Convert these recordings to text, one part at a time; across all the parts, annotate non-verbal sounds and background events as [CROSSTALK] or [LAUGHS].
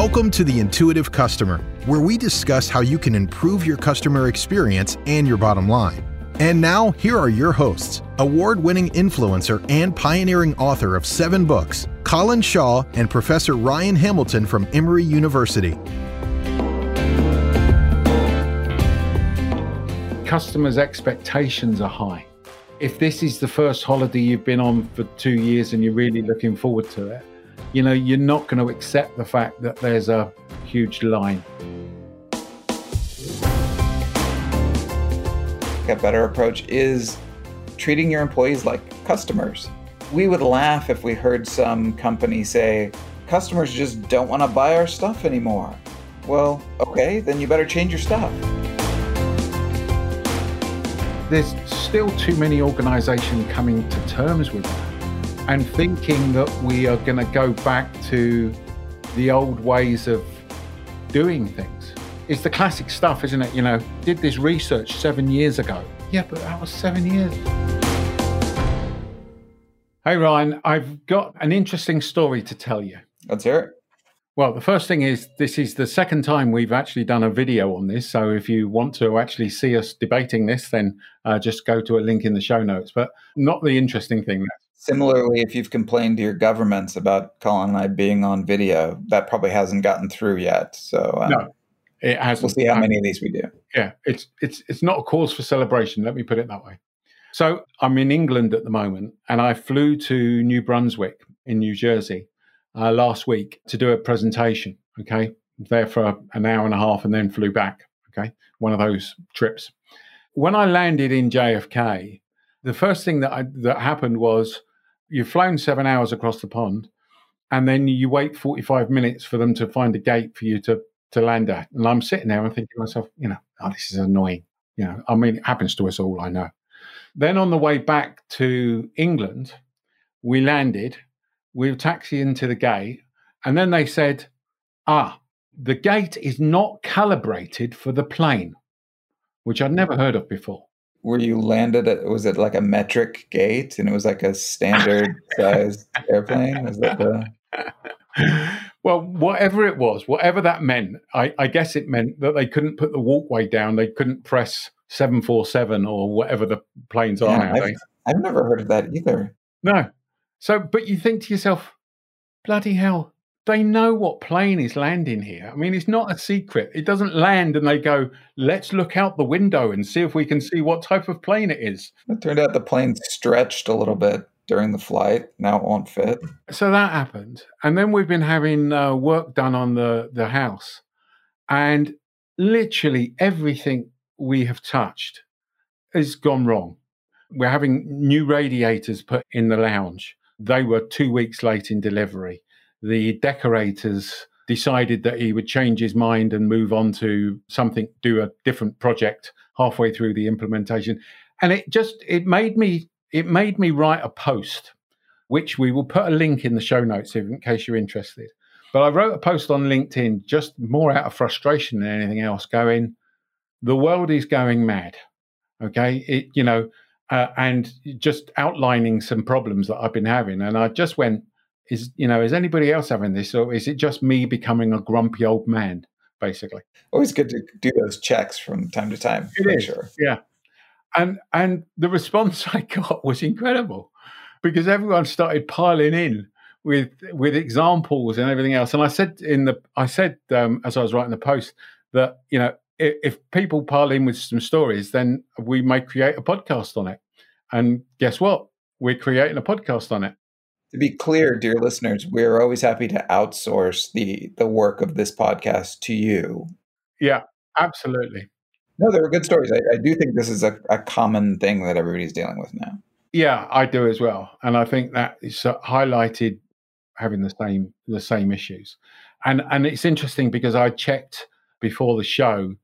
Welcome to the Intuitive Customer, where we discuss how you can improve your customer experience and your bottom line. And now, here are your hosts award winning influencer and pioneering author of seven books, Colin Shaw and Professor Ryan Hamilton from Emory University. Customers' expectations are high. If this is the first holiday you've been on for two years and you're really looking forward to it, you know, you're not going to accept the fact that there's a huge line. A better approach is treating your employees like customers. We would laugh if we heard some company say, customers just don't want to buy our stuff anymore. Well, okay, then you better change your stuff. There's still too many organizations coming to terms with that and thinking that we are going to go back to the old ways of doing things. It's the classic stuff, isn't it? You know, did this research seven years ago. Yeah, but that was seven years. Hey, Ryan, I've got an interesting story to tell you. Let's hear it. Well, the first thing is this is the second time we've actually done a video on this. So if you want to actually see us debating this, then uh, just go to a link in the show notes. But not the interesting thing. Similarly, if you've complained to your governments about Colin and I being on video, that probably hasn't gotten through yet. So uh, no, it hasn't. We'll see how many of these we do. Yeah, it's it's it's not a cause for celebration. Let me put it that way. So I'm in England at the moment, and I flew to New Brunswick in New Jersey uh, last week to do a presentation. Okay, there for an hour and a half, and then flew back. Okay, one of those trips. When I landed in JFK, the first thing that I, that happened was you've flown seven hours across the pond, and then you wait 45 minutes for them to find a gate for you to, to land at. And I'm sitting there and thinking to myself, you know, oh, this is annoying. You know, I mean, it happens to us all, I know. Then on the way back to England, we landed, we were taxiing to the gate, and then they said, ah, the gate is not calibrated for the plane, which I'd never heard of before where you landed at was it like a metric gate? And it was like a standard size airplane? Was that the [LAUGHS] well whatever it was whatever that meant I, I, guess it meant that they couldn't put the walkway down. They couldn't press 747 or whatever the planes are yeah, I've, I've never heard of that either. No. So but you think to yourself bloody hell they know what plane is landing here. I mean, it's not a secret. It doesn't land and they go, let's look out the window and see if we can see what type of plane it is. It turned out the plane stretched a little bit during the flight. Now it won't fit. So that happened. And then we've been having uh, work done on the, the house. And literally everything we have touched has gone wrong. We're having new radiators put in the lounge. They were two weeks late in delivery the decorators decided that he would change his mind and move on to something, do a different project halfway through the implementation. And it just it made me it made me write a post, which we will put a link in the show notes in case you're interested. But I wrote a post on LinkedIn just more out of frustration than anything else, going, the world is going mad. Okay. It, you know, uh, and just outlining some problems that I've been having. And I just went, is you know is anybody else having this or is it just me becoming a grumpy old man basically? Always good to do those checks from time to time it is, sure. yeah. And and the response [LAUGHS] i got was incredible because everyone started piling in with with examples and everything else. And i said in the i said um, as i was writing the post that you know if, if people pile in with some stories then we may create a podcast on it. And guess what? We're creating a podcast on it to be clear, dear listeners, we're always happy to outsource the the work of this podcast to you. Yeah, absolutely. No, there were good stories. I, I do think this is a, a common thing that everybody's dealing with now. Yeah, I do as well, and I think that is uh, highlighted having the same the same issues, and and it's interesting because I checked before the show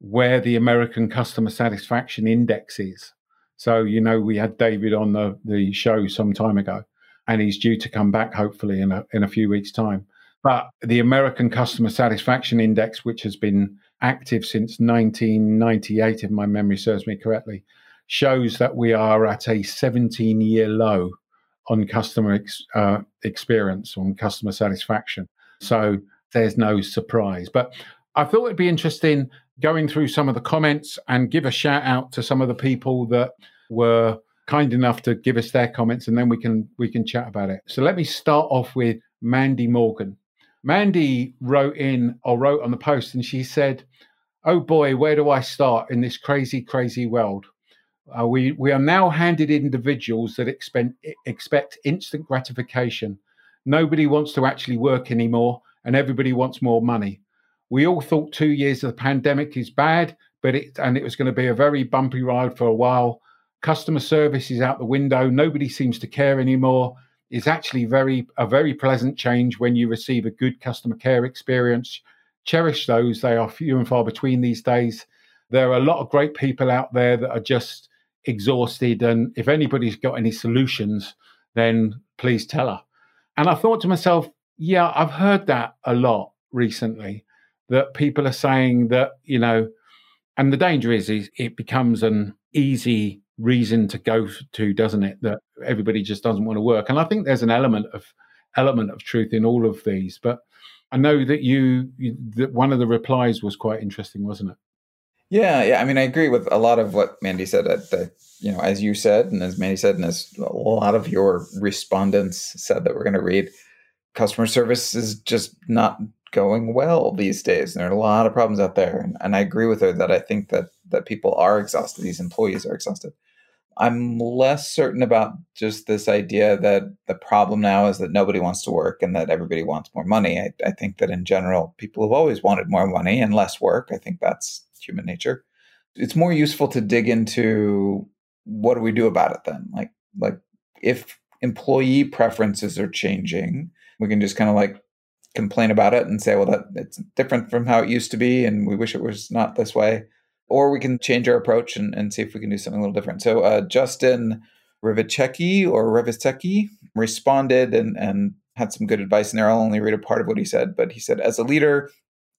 where the American Customer Satisfaction Index is. So you know we had David on the the show some time ago, and he's due to come back hopefully in a, in a few weeks' time. But the American Customer Satisfaction Index, which has been active since 1998, if my memory serves me correctly, shows that we are at a 17 year low on customer ex, uh, experience, on customer satisfaction. So there's no surprise. But I thought it'd be interesting going through some of the comments and give a shout out to some of the people that were kind enough to give us their comments and then we can we can chat about it. So let me start off with Mandy Morgan. Mandy wrote in or wrote on the post and she said, "Oh boy, where do I start in this crazy crazy world? Uh, we we are now handed individuals that expect expect instant gratification. Nobody wants to actually work anymore and everybody wants more money. We all thought 2 years of the pandemic is bad, but it and it was going to be a very bumpy ride for a while." Customer service is out the window. Nobody seems to care anymore. It's actually very a very pleasant change when you receive a good customer care experience. Cherish those. They are few and far between these days. There are a lot of great people out there that are just exhausted. And if anybody's got any solutions, then please tell her. And I thought to myself, yeah, I've heard that a lot recently that people are saying that, you know, and the danger is, is it becomes an easy reason to go to, doesn't it? That everybody just doesn't want to work. And I think there's an element of element of truth in all of these. But I know that you, you that one of the replies was quite interesting, wasn't it? Yeah, yeah. I mean, I agree with a lot of what Mandy said. That, that you know, as you said, and as Mandy said, and as a lot of your respondents said that we're going to read, customer service is just not going well these days. And There are a lot of problems out there, and, and I agree with her that I think that that people are exhausted. These employees are exhausted. I'm less certain about just this idea that the problem now is that nobody wants to work and that everybody wants more money. I, I, think that in general, people have always wanted more money and less work. I think that's human nature. It's more useful to dig into what do we do about it then? Like, like if employee preferences are changing, we can just kind of like complain about it and say, well, that it's different from how it used to be, and we wish it was not this way or we can change our approach and, and see if we can do something a little different. So uh, Justin Riviceki or Riviceki responded and, and had some good advice in there. I'll only read a part of what he said, but he said, as a leader,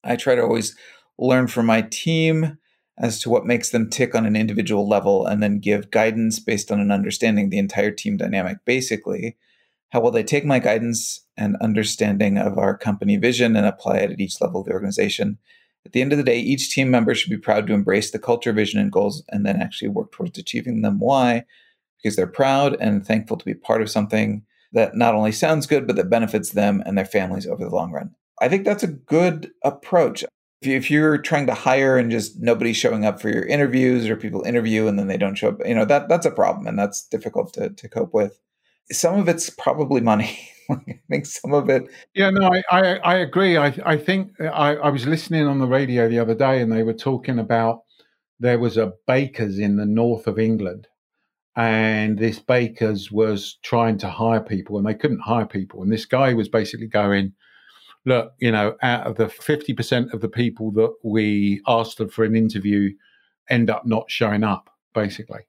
I try to always learn from my team as to what makes them tick on an individual level and then give guidance based on an understanding the entire team dynamic. Basically, how will they take my guidance and understanding of our company vision and apply it at each level of the organization? At the end of the day, each team member should be proud to embrace the culture, vision, and goals and then actually work towards achieving them. Why? Because they're proud and thankful to be part of something that not only sounds good, but that benefits them and their families over the long run. I think that's a good approach. If you're trying to hire and just nobody's showing up for your interviews or people interview and then they don't show up, you know, that that's a problem and that's difficult to, to cope with. Some of it's probably money. [LAUGHS] [LAUGHS] I think some of it. Yeah, no, I, I, I agree. I, I think I, I was listening on the radio the other day and they were talking about there was a baker's in the north of England and this baker's was trying to hire people and they couldn't hire people. And this guy was basically going, look, you know, out of the 50% of the people that we asked for an interview end up not showing up, basically.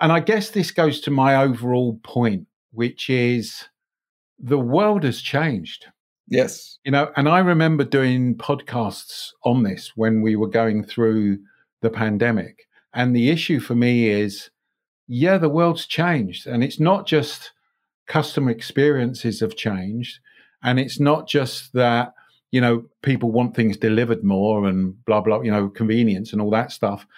And I guess this goes to my overall point, which is the world has changed. Yes. You know, and I remember doing podcasts on this when we were going through the pandemic. And the issue for me is yeah, the world's changed. And it's not just customer experiences have changed. And it's not just that, you know, people want things delivered more and blah, blah, you know, convenience and all that stuff.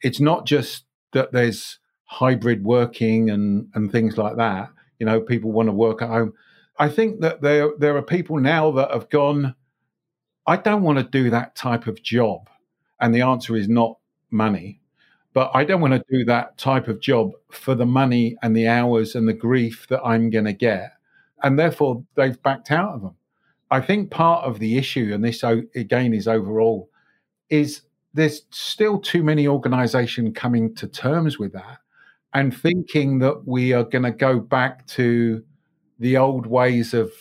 It's not just that there's hybrid working and, and things like that. You know, people want to work at home. I think that there there are people now that have gone. I don't want to do that type of job, and the answer is not money. But I don't want to do that type of job for the money and the hours and the grief that I'm going to get, and therefore they've backed out of them. I think part of the issue, and this again is overall, is there's still too many organisations coming to terms with that and thinking that we are going to go back to the old ways of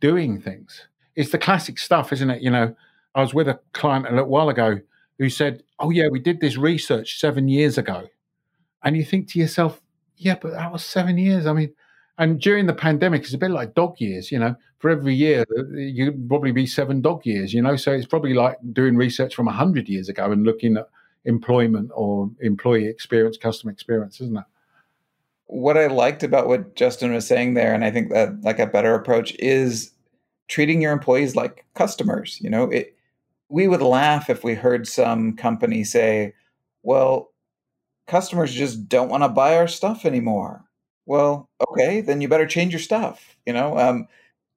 doing things. It's the classic stuff, isn't it? You know, I was with a client a little while ago who said, Oh, yeah, we did this research seven years ago. And you think to yourself, Yeah, but that was seven years. I mean, and during the pandemic, it's a bit like dog years, you know, for every year, you'd probably be seven dog years, you know, so it's probably like doing research from 100 years ago and looking at employment or employee experience, customer experience, isn't it? What I liked about what Justin was saying there, and I think that like a better approach is treating your employees like customers. You know, it, we would laugh if we heard some company say, well, customers just don't want to buy our stuff anymore. Well, okay, then you better change your stuff, you know? Um,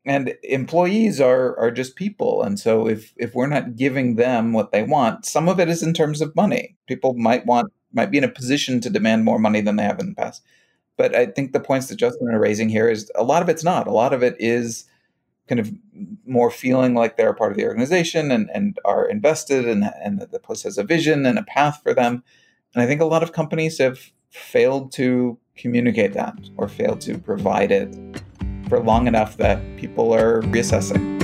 and employees are are just people and so if if we're not giving them what they want some of it is in terms of money people might want might be in a position to demand more money than they have in the past but i think the points that justin are raising here is a lot of it's not a lot of it is kind of more feeling like they're a part of the organization and, and are invested and, and the place has a vision and a path for them and i think a lot of companies have failed to communicate that or failed to provide it for long enough that people are reassessing.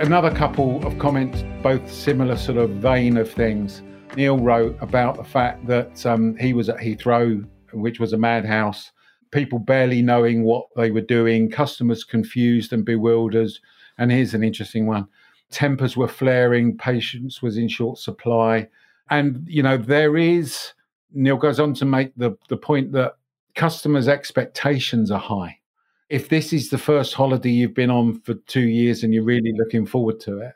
Another couple of comments, both similar sort of vein of things. Neil wrote about the fact that um, he was at Heathrow, which was a madhouse, people barely knowing what they were doing, customers confused and bewildered. And here's an interesting one tempers were flaring, patience was in short supply. And, you know, there is Neil goes on to make the, the point that customers' expectations are high. If this is the first holiday you've been on for two years and you're really looking forward to it,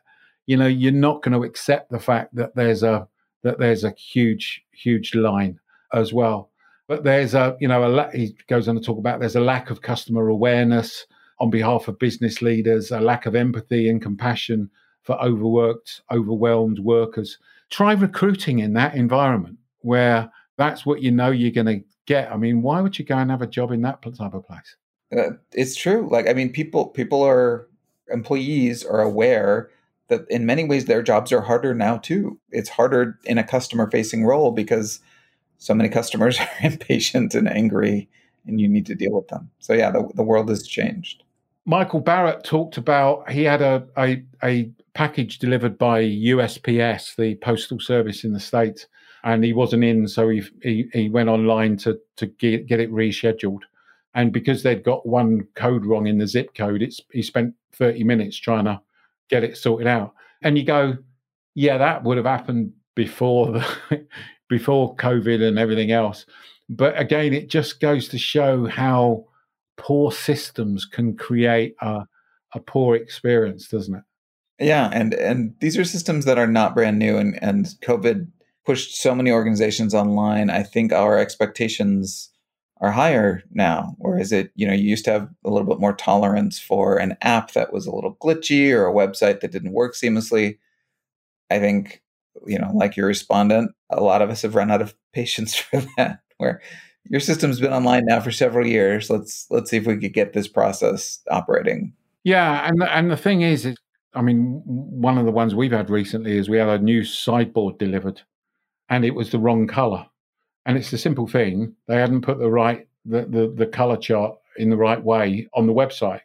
you know, you're not going to accept the fact that there's a that there's a huge, huge line as well. But there's a, you know, a he goes on to talk about there's a lack of customer awareness on behalf of business leaders, a lack of empathy and compassion for overworked, overwhelmed workers. Try recruiting in that environment where that's what you know you're going to get. I mean, why would you go and have a job in that type of place? Uh, it's true. Like, I mean, people people are employees are aware that in many ways their jobs are harder now too. It's harder in a customer facing role because so many customers [LAUGHS] are impatient and angry, and you need to deal with them. So yeah, the, the world has changed. Michael Barrett talked about he had a, a, a package delivered by USPS, the postal service in the states, and he wasn't in, so he he, he went online to to get, get it rescheduled. And because they'd got one code wrong in the zip code, it's he spent 30 minutes trying to get it sorted out. And you go, yeah, that would have happened before the [LAUGHS] before COVID and everything else. But again, it just goes to show how poor systems can create a, a poor experience, doesn't it? Yeah, and and these are systems that are not brand new, and and COVID pushed so many organizations online. I think our expectations are higher now. or is it, you know, you used to have a little bit more tolerance for an app that was a little glitchy or a website that didn't work seamlessly. I think, you know, like your respondent, a lot of us have run out of [LAUGHS] patience for that. Where your system's been online now for several years. Let's let's see if we could get this process operating. Yeah, and the, and the thing is, is, I mean, one of the ones we've had recently is we had a new sideboard delivered, and it was the wrong color. And it's a simple thing. They hadn't put the right the, the, the color chart in the right way on the website.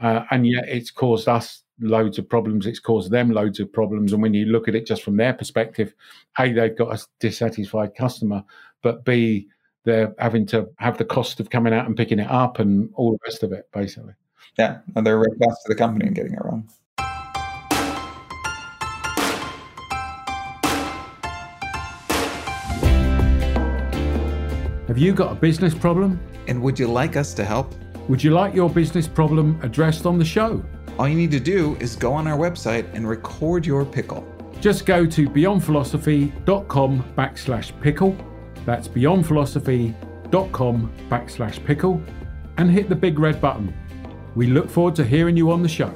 Uh, and yet it's caused us loads of problems. It's caused them loads of problems. And when you look at it just from their perspective, A, they've got a dissatisfied customer, but B, they're having to have the cost of coming out and picking it up and all the rest of it, basically. Yeah, and they're right cost to the company and getting it wrong. Have you got a business problem? And would you like us to help? Would you like your business problem addressed on the show? All you need to do is go on our website and record your pickle. Just go to beyondphilosophy.com backslash pickle. That's beyondphilosophy.com backslash pickle and hit the big red button. We look forward to hearing you on the show.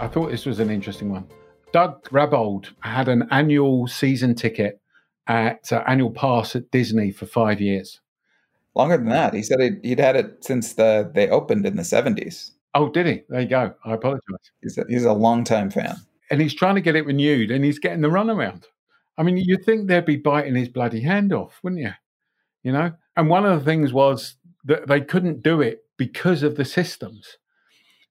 I thought this was an interesting one. Doug Rabold had an annual season ticket at uh, annual pass at Disney for five years. Longer than that. He said he'd, he'd had it since the they opened in the 70s. Oh, did he? There you go. I apologize. He's a, he's a long time fan. And he's trying to get it renewed and he's getting the runaround. I mean, you'd think they'd be biting his bloody hand off, wouldn't you? You know? And one of the things was that they couldn't do it because of the systems.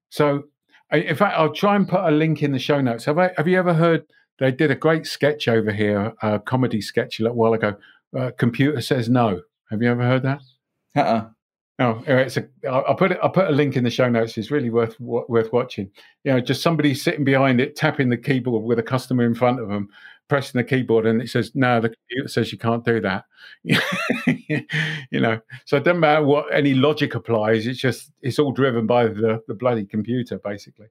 So in fact, I'll try and put a link in the show notes. Have I? Have you ever heard? They did a great sketch over here, a comedy sketch a little while ago. Uh, Computer says no. Have you ever heard that? Uh. Uh-uh. Oh, it's a. I'll put it. I'll put a link in the show notes. It's really worth worth watching. You know, just somebody sitting behind it, tapping the keyboard with a customer in front of them, pressing the keyboard and it says, no, the computer says you can't do that. [LAUGHS] you know, so it doesn't matter what any logic applies. It's just, it's all driven by the, the bloody computer, basically.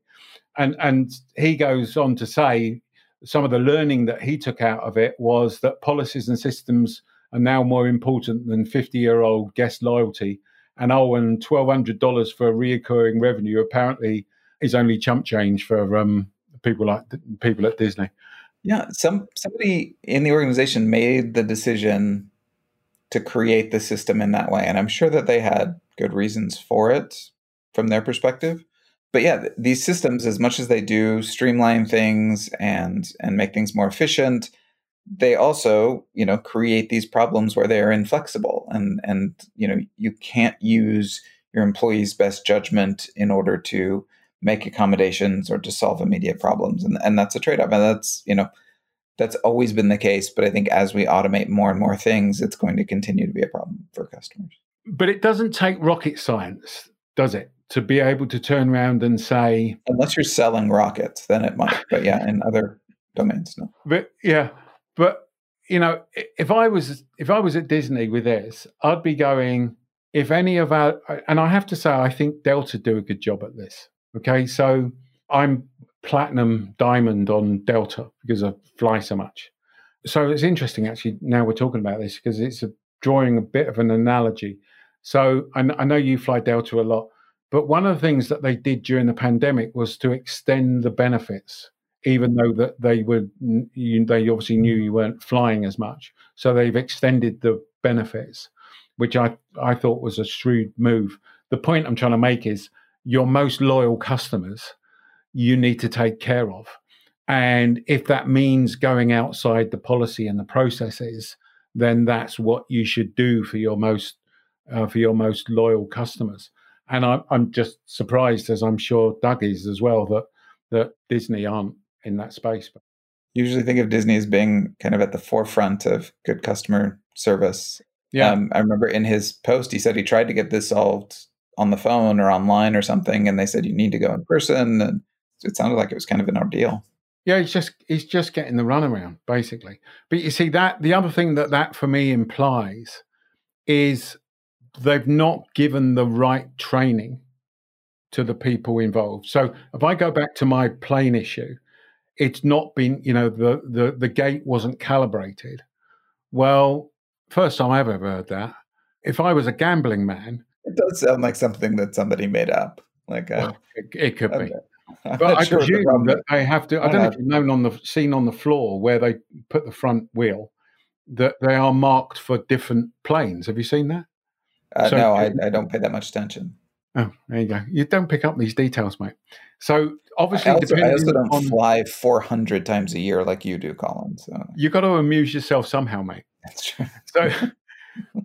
And, and he goes on to say some of the learning that he took out of it was that policies and systems are now more important than 50 year old guest loyalty. And oh, and $1,200 for reoccurring revenue apparently is only chump change for um, people like people at Disney. Yeah, some somebody in the organization made the decision to create the system in that way, and I'm sure that they had good reasons for it from their perspective. But yeah, these systems, as much as they do streamline things and and make things more efficient, they also you know create these problems where they are inflexible and and you know you can't use your employees' best judgment in order to make accommodations or to solve immediate problems. And, and that's a trade-off. And that's you know that's always been the case. But i think as we automate more and more things it's going to continue to be a problem for customers. But it doesn't take rocket science does it to be able to turn around and say unless you're selling rockets then it might. But yeah in other domains no. But yeah. But you know if i was if i was at disney with this i'd be going if any of our and i have to say i think delta do a good job at this Okay, so I'm platinum diamond on Delta because I fly so much. So it's interesting actually now we're talking about this because it's a, drawing a bit of an analogy. So I, I know you fly Delta a lot, but one of the things that they did during the pandemic was to extend the benefits, even though that they were you, they obviously knew you weren't flying as much. So they've extended the benefits, which I I thought was a shrewd move. The point I'm trying to make is your most loyal customers you need to take care of. And if that means going outside the policy and the processes, then that's what you should do for your most uh, for your most loyal customers. And I'm I'm just surprised, as I'm sure Doug is as well, that that Disney aren't in that space. Usually think of Disney as being kind of at the forefront of good customer service. Yeah, um, I remember in his post he said he tried to get this solved on the phone or online or something, and they said you need to go in person, and it sounded like it was kind of an ordeal. Yeah, it's just it's just getting the runaround basically. But you see that the other thing that that for me implies is they've not given the right training to the people involved. So if I go back to my plane issue, it's not been you know the the the gate wasn't calibrated. Well, first time I've ever heard that. If I was a gambling man, does sound like something that somebody made up. Like uh, well, it, it, could be. [LAUGHS] I'm but I sure presume that they have to. I don't know if you've known on the scene on the floor where they put the front wheel that they are marked for different planes. Have you seen that? Uh, so, no, I, I, don't pay that much attention. Oh, there you go. You don't pick up these details, mate. So obviously, I also, I also don't on, fly 400 times a year like you do, Colin. So you got to amuse yourself somehow, mate. [LAUGHS] That's true. So [LAUGHS]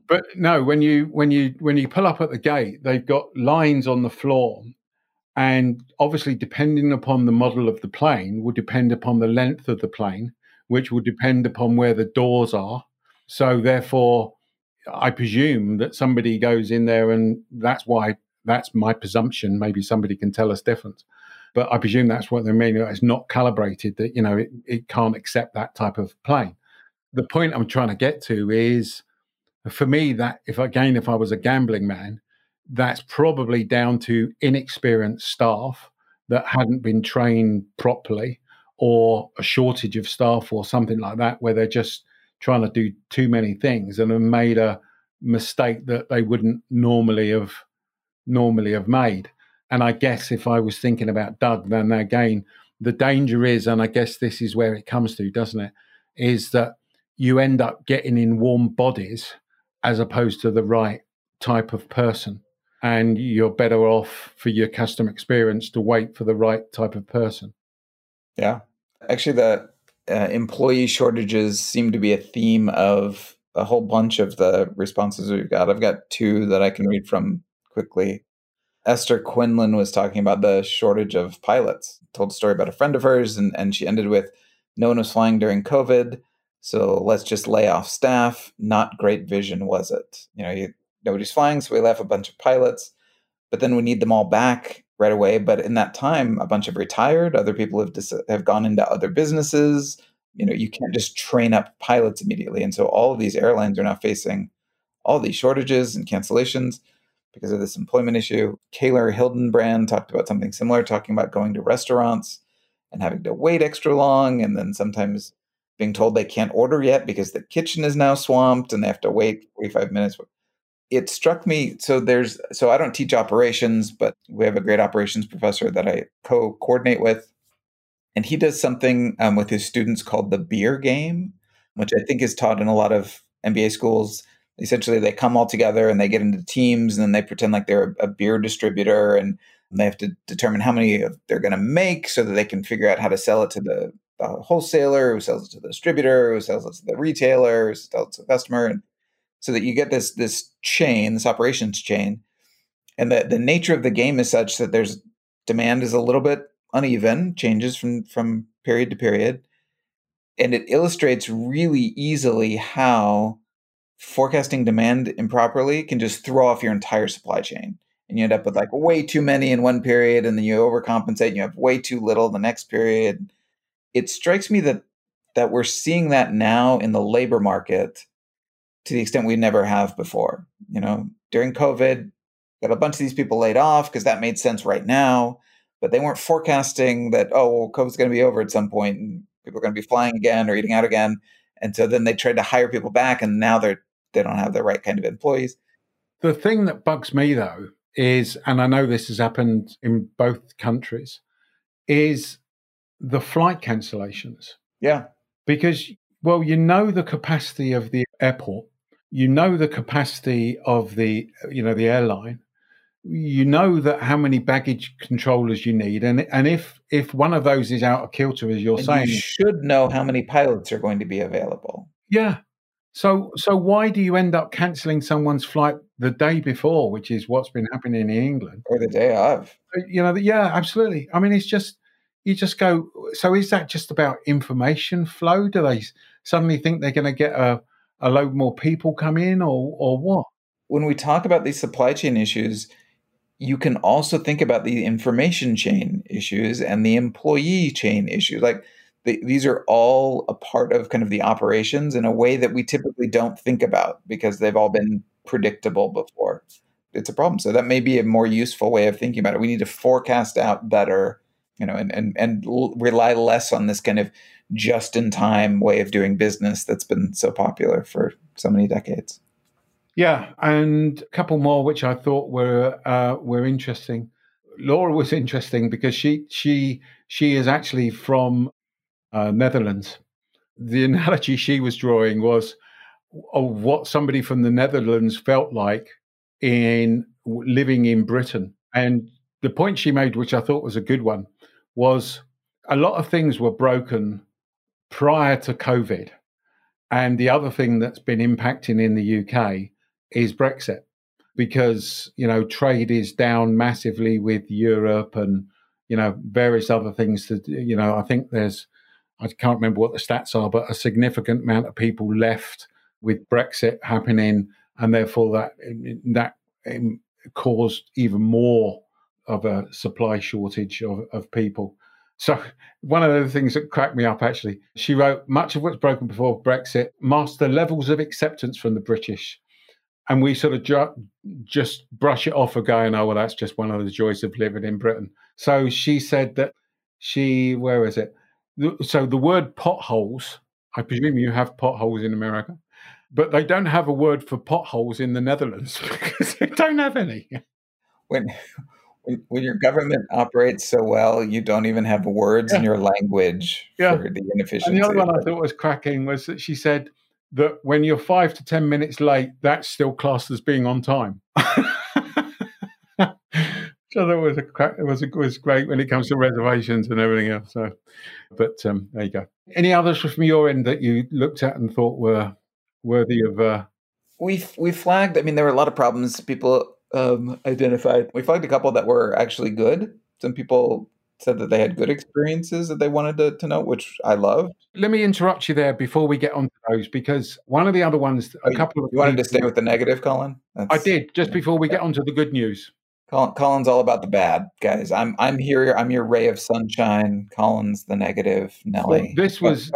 but no, when you when you when you pull up at the gate, they've got lines on the floor, and obviously, depending upon the model of the plane, will depend upon the length of the plane, which will depend upon where the doors are. So, therefore, I presume that somebody goes in there, and that's why that's my presumption. Maybe somebody can tell us different, but I presume that's what they mean. It's not calibrated that you know it, it can't accept that type of plane. The point I'm trying to get to is for me, that if again, if I was a gambling man, that's probably down to inexperienced staff that hadn't been trained properly or a shortage of staff or something like that, where they're just trying to do too many things and have made a mistake that they wouldn't normally have normally have made. And I guess if I was thinking about Doug, then again, the danger is, and I guess this is where it comes to, doesn't it? Is that you end up getting in warm bodies as opposed to the right type of person. And you're better off for your customer experience to wait for the right type of person. Yeah. Actually, the uh, employee shortages seem to be a theme of a whole bunch of the responses we've got. I've got two that I can read from quickly. Esther Quinlan was talking about the shortage of pilots. Told a story about a friend of hers, and, and she ended with no one was flying during COVID. So let's just lay off staff. Not great vision, was it? You know, you, nobody's flying, so we left a bunch of pilots, but then we need them all back right away. But in that time, a bunch have retired. Other people have dis- have gone into other businesses. you know, you can't just train up pilots immediately. And so all of these airlines are now facing all these shortages and cancellations because of this employment issue. Taylor Hildenbrand talked about something similar, talking about going to restaurants and having to wait extra long, and then sometimes being told they can't order yet because the kitchen is now swamped and they have to wait 45 minutes. It struck me so there's so I don't teach operations, but we have a great operations professor that I co coordinate with. And he does something um, with his students called the beer game, which I think is taught in a lot of MBA schools essentially they come all together and they get into teams and then they pretend like they're a, a beer distributor and they have to determine how many they're going to make so that they can figure out how to sell it to the, the wholesaler who sells it to the distributor who sells it to the retailer who sells it to the customer and so that you get this this chain this operations chain and the, the nature of the game is such that there's demand is a little bit uneven changes from from period to period and it illustrates really easily how forecasting demand improperly can just throw off your entire supply chain. And you end up with like way too many in one period, and then you overcompensate and you have way too little the next period. It strikes me that that we're seeing that now in the labor market to the extent we never have before. You know, during COVID, got a bunch of these people laid off because that made sense right now, but they weren't forecasting that, oh, well, COVID's going to be over at some point and people are going to be flying again or eating out again. And so then they tried to hire people back and now they're they don't have the right kind of employees. The thing that bugs me though is, and I know this has happened in both countries, is the flight cancellations. Yeah. Because, well, you know the capacity of the airport, you know the capacity of the, you know, the airline, you know that how many baggage controllers you need, and and if if one of those is out of kilter, as you're and saying, you should know how many pilots are going to be available. Yeah, so, so why do you end up cancelling someone's flight the day before, which is what's been happening in England, or the day of? Uh, you know, yeah, absolutely. I mean, it's just you just go. So, is that just about information flow? Do they suddenly think they're going to get a a load more people come in, or or what? When we talk about these supply chain issues, you can also think about the information chain issues and the employee chain issues, like these are all a part of kind of the operations in a way that we typically don't think about because they've all been predictable before. It's a problem. So that may be a more useful way of thinking about it. We need to forecast out better, you know, and and and rely less on this kind of just in time way of doing business that's been so popular for so many decades. Yeah, and a couple more which I thought were uh, were interesting. Laura was interesting because she she she is actually from uh, Netherlands. The [LAUGHS] analogy she was drawing was of what somebody from the Netherlands felt like in living in Britain. And the point she made, which I thought was a good one, was a lot of things were broken prior to COVID. And the other thing that's been impacting in the UK is Brexit because, you know, trade is down massively with Europe and, you know, various other things that, you know, I think there's I can't remember what the stats are, but a significant amount of people left with Brexit happening, and therefore that that um, caused even more of a supply shortage of, of people. So one of the things that cracked me up actually, she wrote much of what's broken before Brexit masked the levels of acceptance from the British. And we sort of ju- just brush it off of going, oh, well, that's just one of the joys of living in Britain. So she said that she, where is it? so the word potholes, I presume you have potholes in America, but they don't have a word for potholes in the Netherlands [LAUGHS] because they don't have any. When, when, when your government operates so well, you don't even have words yeah. in your language yeah. for the inefficiency. And the other one I thought was cracking was that she said that when you're five to ten minutes late, that's still classed as being on time. [LAUGHS] So that was a crack, it was a, was great when it comes to reservations and everything else. So, but um, there you go. Any others from your end that you looked at and thought were worthy of? Uh... We we flagged. I mean, there were a lot of problems people um, identified. We flagged a couple that were actually good. Some people said that they had good experiences that they wanted to, to note, which I love. Let me interrupt you there before we get on to those, because one of the other ones, a oh, couple you, of you wanted to stay with the negative, Colin. That's, I did just before we get on to the good news. Colin, Colin's all about the bad, guys. I'm I'm here. I'm your ray of sunshine. Colin's the negative. Nelly. Well, this was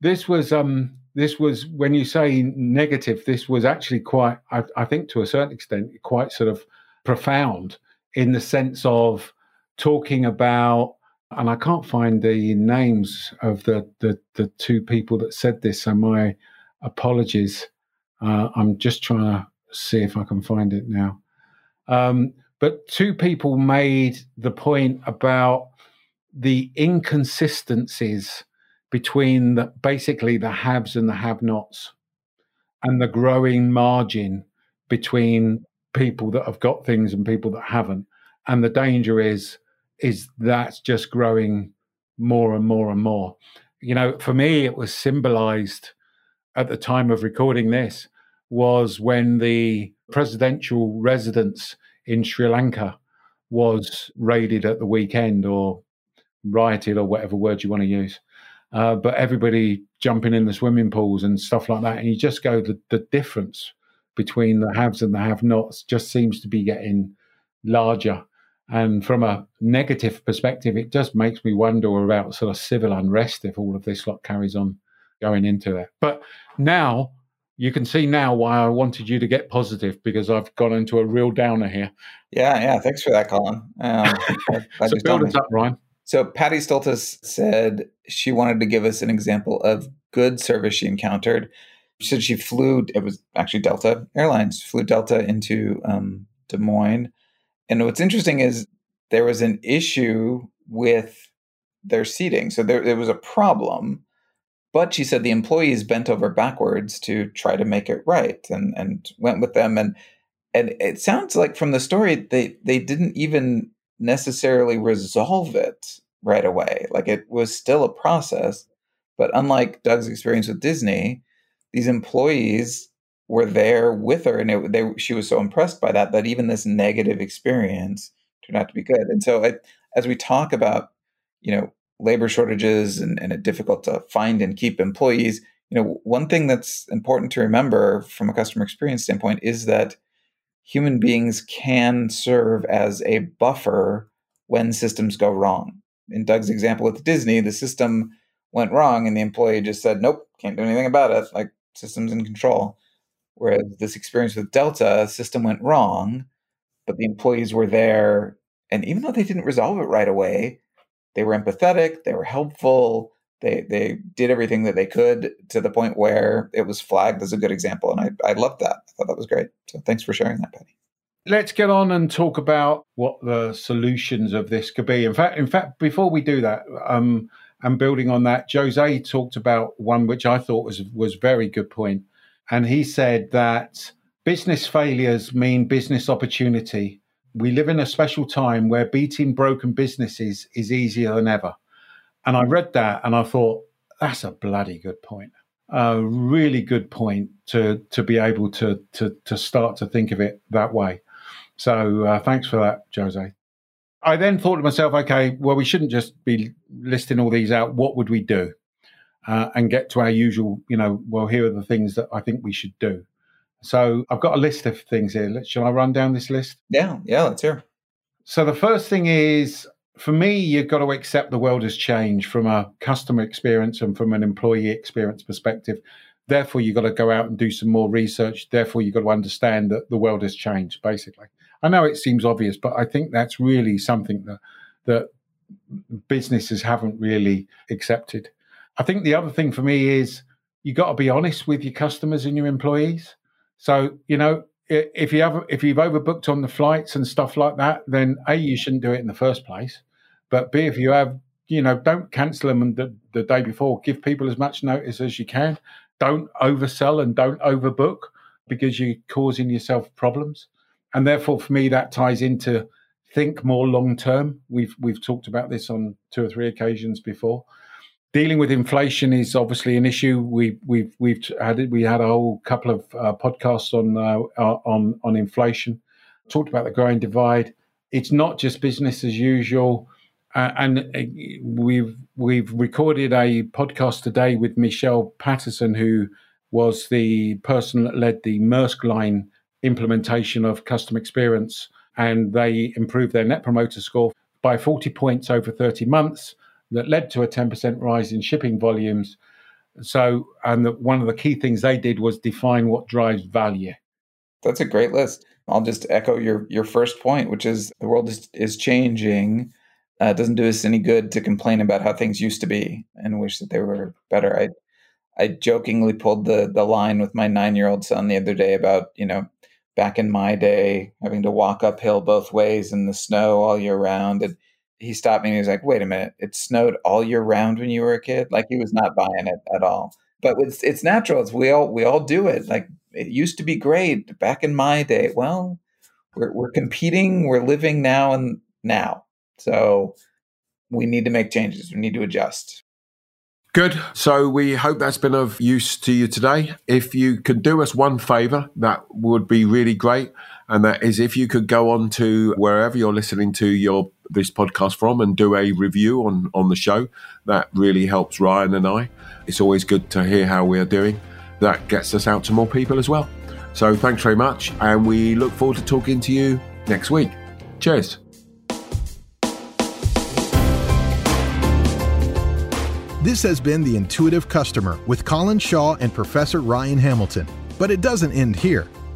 this was um this was when you say negative this was actually quite I, I, think to a certain extent quite sort of profound in the sense of talking about and i can't find the names of the the, the two people that said this so my apologies. Uh, i'm just trying to see if i can find it now. Um, but two people made the point about the inconsistencies between the, basically the haves and the have nots and the growing margin between people that have got things and people that haven't. And the danger is is that's just growing more and more and more. You know for me it was symbolized at the time of recording this was when the presidential residence in Sri Lanka was raided at the weekend or rioted or whatever word you want to use uh, but everybody jumping in the swimming pools and stuff like that. And you just go, the, the difference between the haves and the have nots just seems to be getting larger. And from a negative perspective, it just makes me wonder about sort of civil unrest if all of this lot carries on going into it. But now you can see now why I wanted you to get positive because I've gone into a real downer here. Yeah, yeah. Thanks for that, Colin. Um, [LAUGHS] so build us up, Ryan. So Patty Stoltis said she wanted to give us an example of good service she encountered. She said she flew, it was actually Delta Airlines, flew Delta into um, Des Moines. And what's interesting is there was an issue with their seating. So there, there was a problem. But she said the employees bent over backwards to try to make it right and, and went with them. And and it sounds like from the story they they didn't even necessarily resolve it right away. Like it was still a process. But unlike Doug's experience with Disney, these employees were there with her, and it, they, she was so impressed by that that even this negative experience turned out to be good. And so, I, as we talk about, you know, labor shortages and, and it difficult to find and keep employees, you know, one thing that's important to remember from a customer experience standpoint is that human beings can serve as a buffer when systems go wrong. In Doug's example with Disney, the system went wrong and the employee just said, nope, can't do anything about it. Like systems in control. Whereas this experience with Delta, system went wrong, but the employees were there. And even though they didn't resolve it right away, they were empathetic, they were helpful, they they did everything that they could to the point where it was flagged as a good example, and I I loved that. I thought that was great. So thanks for sharing that, Penny. Let's get on and talk about what the solutions of this could be. In fact, in fact, before we do that, um, and building on that, Jose talked about one which I thought was was very good point, and he said that business failures mean business opportunity. We live in a special time where beating broken businesses is easier than ever. And I read that and I thought, that's a bloody good point. A really good point to to be able to to to start to think of it that way. So uh, thanks for that, Jose. I then thought to myself, okay, well, we shouldn't just be listing all these out. What would we do? Uh, and get to our usual, you know, well, here are the things that I think we should do. So I've got a list of things here. Shall I run down this list? Yeah, yeah, let's hear. So the first thing is for me, you've got to accept the world has changed from a customer experience and from an employee experience perspective. Therefore, you've got to go out and do some more research. Therefore, you've got to understand that the world has changed, basically. I know it seems obvious, but I think that's really something that, that businesses haven't really accepted. I think the other thing for me is you've got to be honest with your customers and your employees. So, you know, if you have if you've overbooked on the flights and stuff like that, then a you shouldn't do it in the first place. But B, if you have, you know, don't cancel them the, the day before. Give people as much notice as you can. Don't oversell and don't overbook because you're causing yourself problems. And therefore, for me, that ties into think more long term. We've we've talked about this on two or three occasions before. Dealing with inflation is obviously an issue. We we've we've had we had a whole couple of uh, podcasts on uh, on on inflation. Talked about the growing divide. It's not just business as usual uh, and uh, we've we've recorded a podcast today with Michelle Patterson, who was the person that led the Maersk Line implementation of customer experience, and they improved their net promoter score by 40 points over 30 months. That led to a 10% rise in shipping volumes. So, and the, one of the key things they did was define what drives value. That's a great list. I'll just echo your your first point, which is the world is, is changing. Uh, it doesn't do us any good to complain about how things used to be and wish that they were better. I I jokingly pulled the the line with my nine year old son the other day about you know back in my day having to walk uphill both ways in the snow all year round and he stopped me and he was like wait a minute it snowed all year round when you were a kid like he was not buying it at all but it's it's natural it's we all we all do it like it used to be great back in my day well we're, we're competing we're living now and now so we need to make changes we need to adjust Good. So we hope that's been of use to you today. If you could do us one favor, that would be really great. And that is if you could go on to wherever you're listening to your this podcast from and do a review on, on the show. That really helps Ryan and I. It's always good to hear how we're doing. That gets us out to more people as well. So thanks very much. And we look forward to talking to you next week. Cheers. This has been The Intuitive Customer with Colin Shaw and Professor Ryan Hamilton. But it doesn't end here.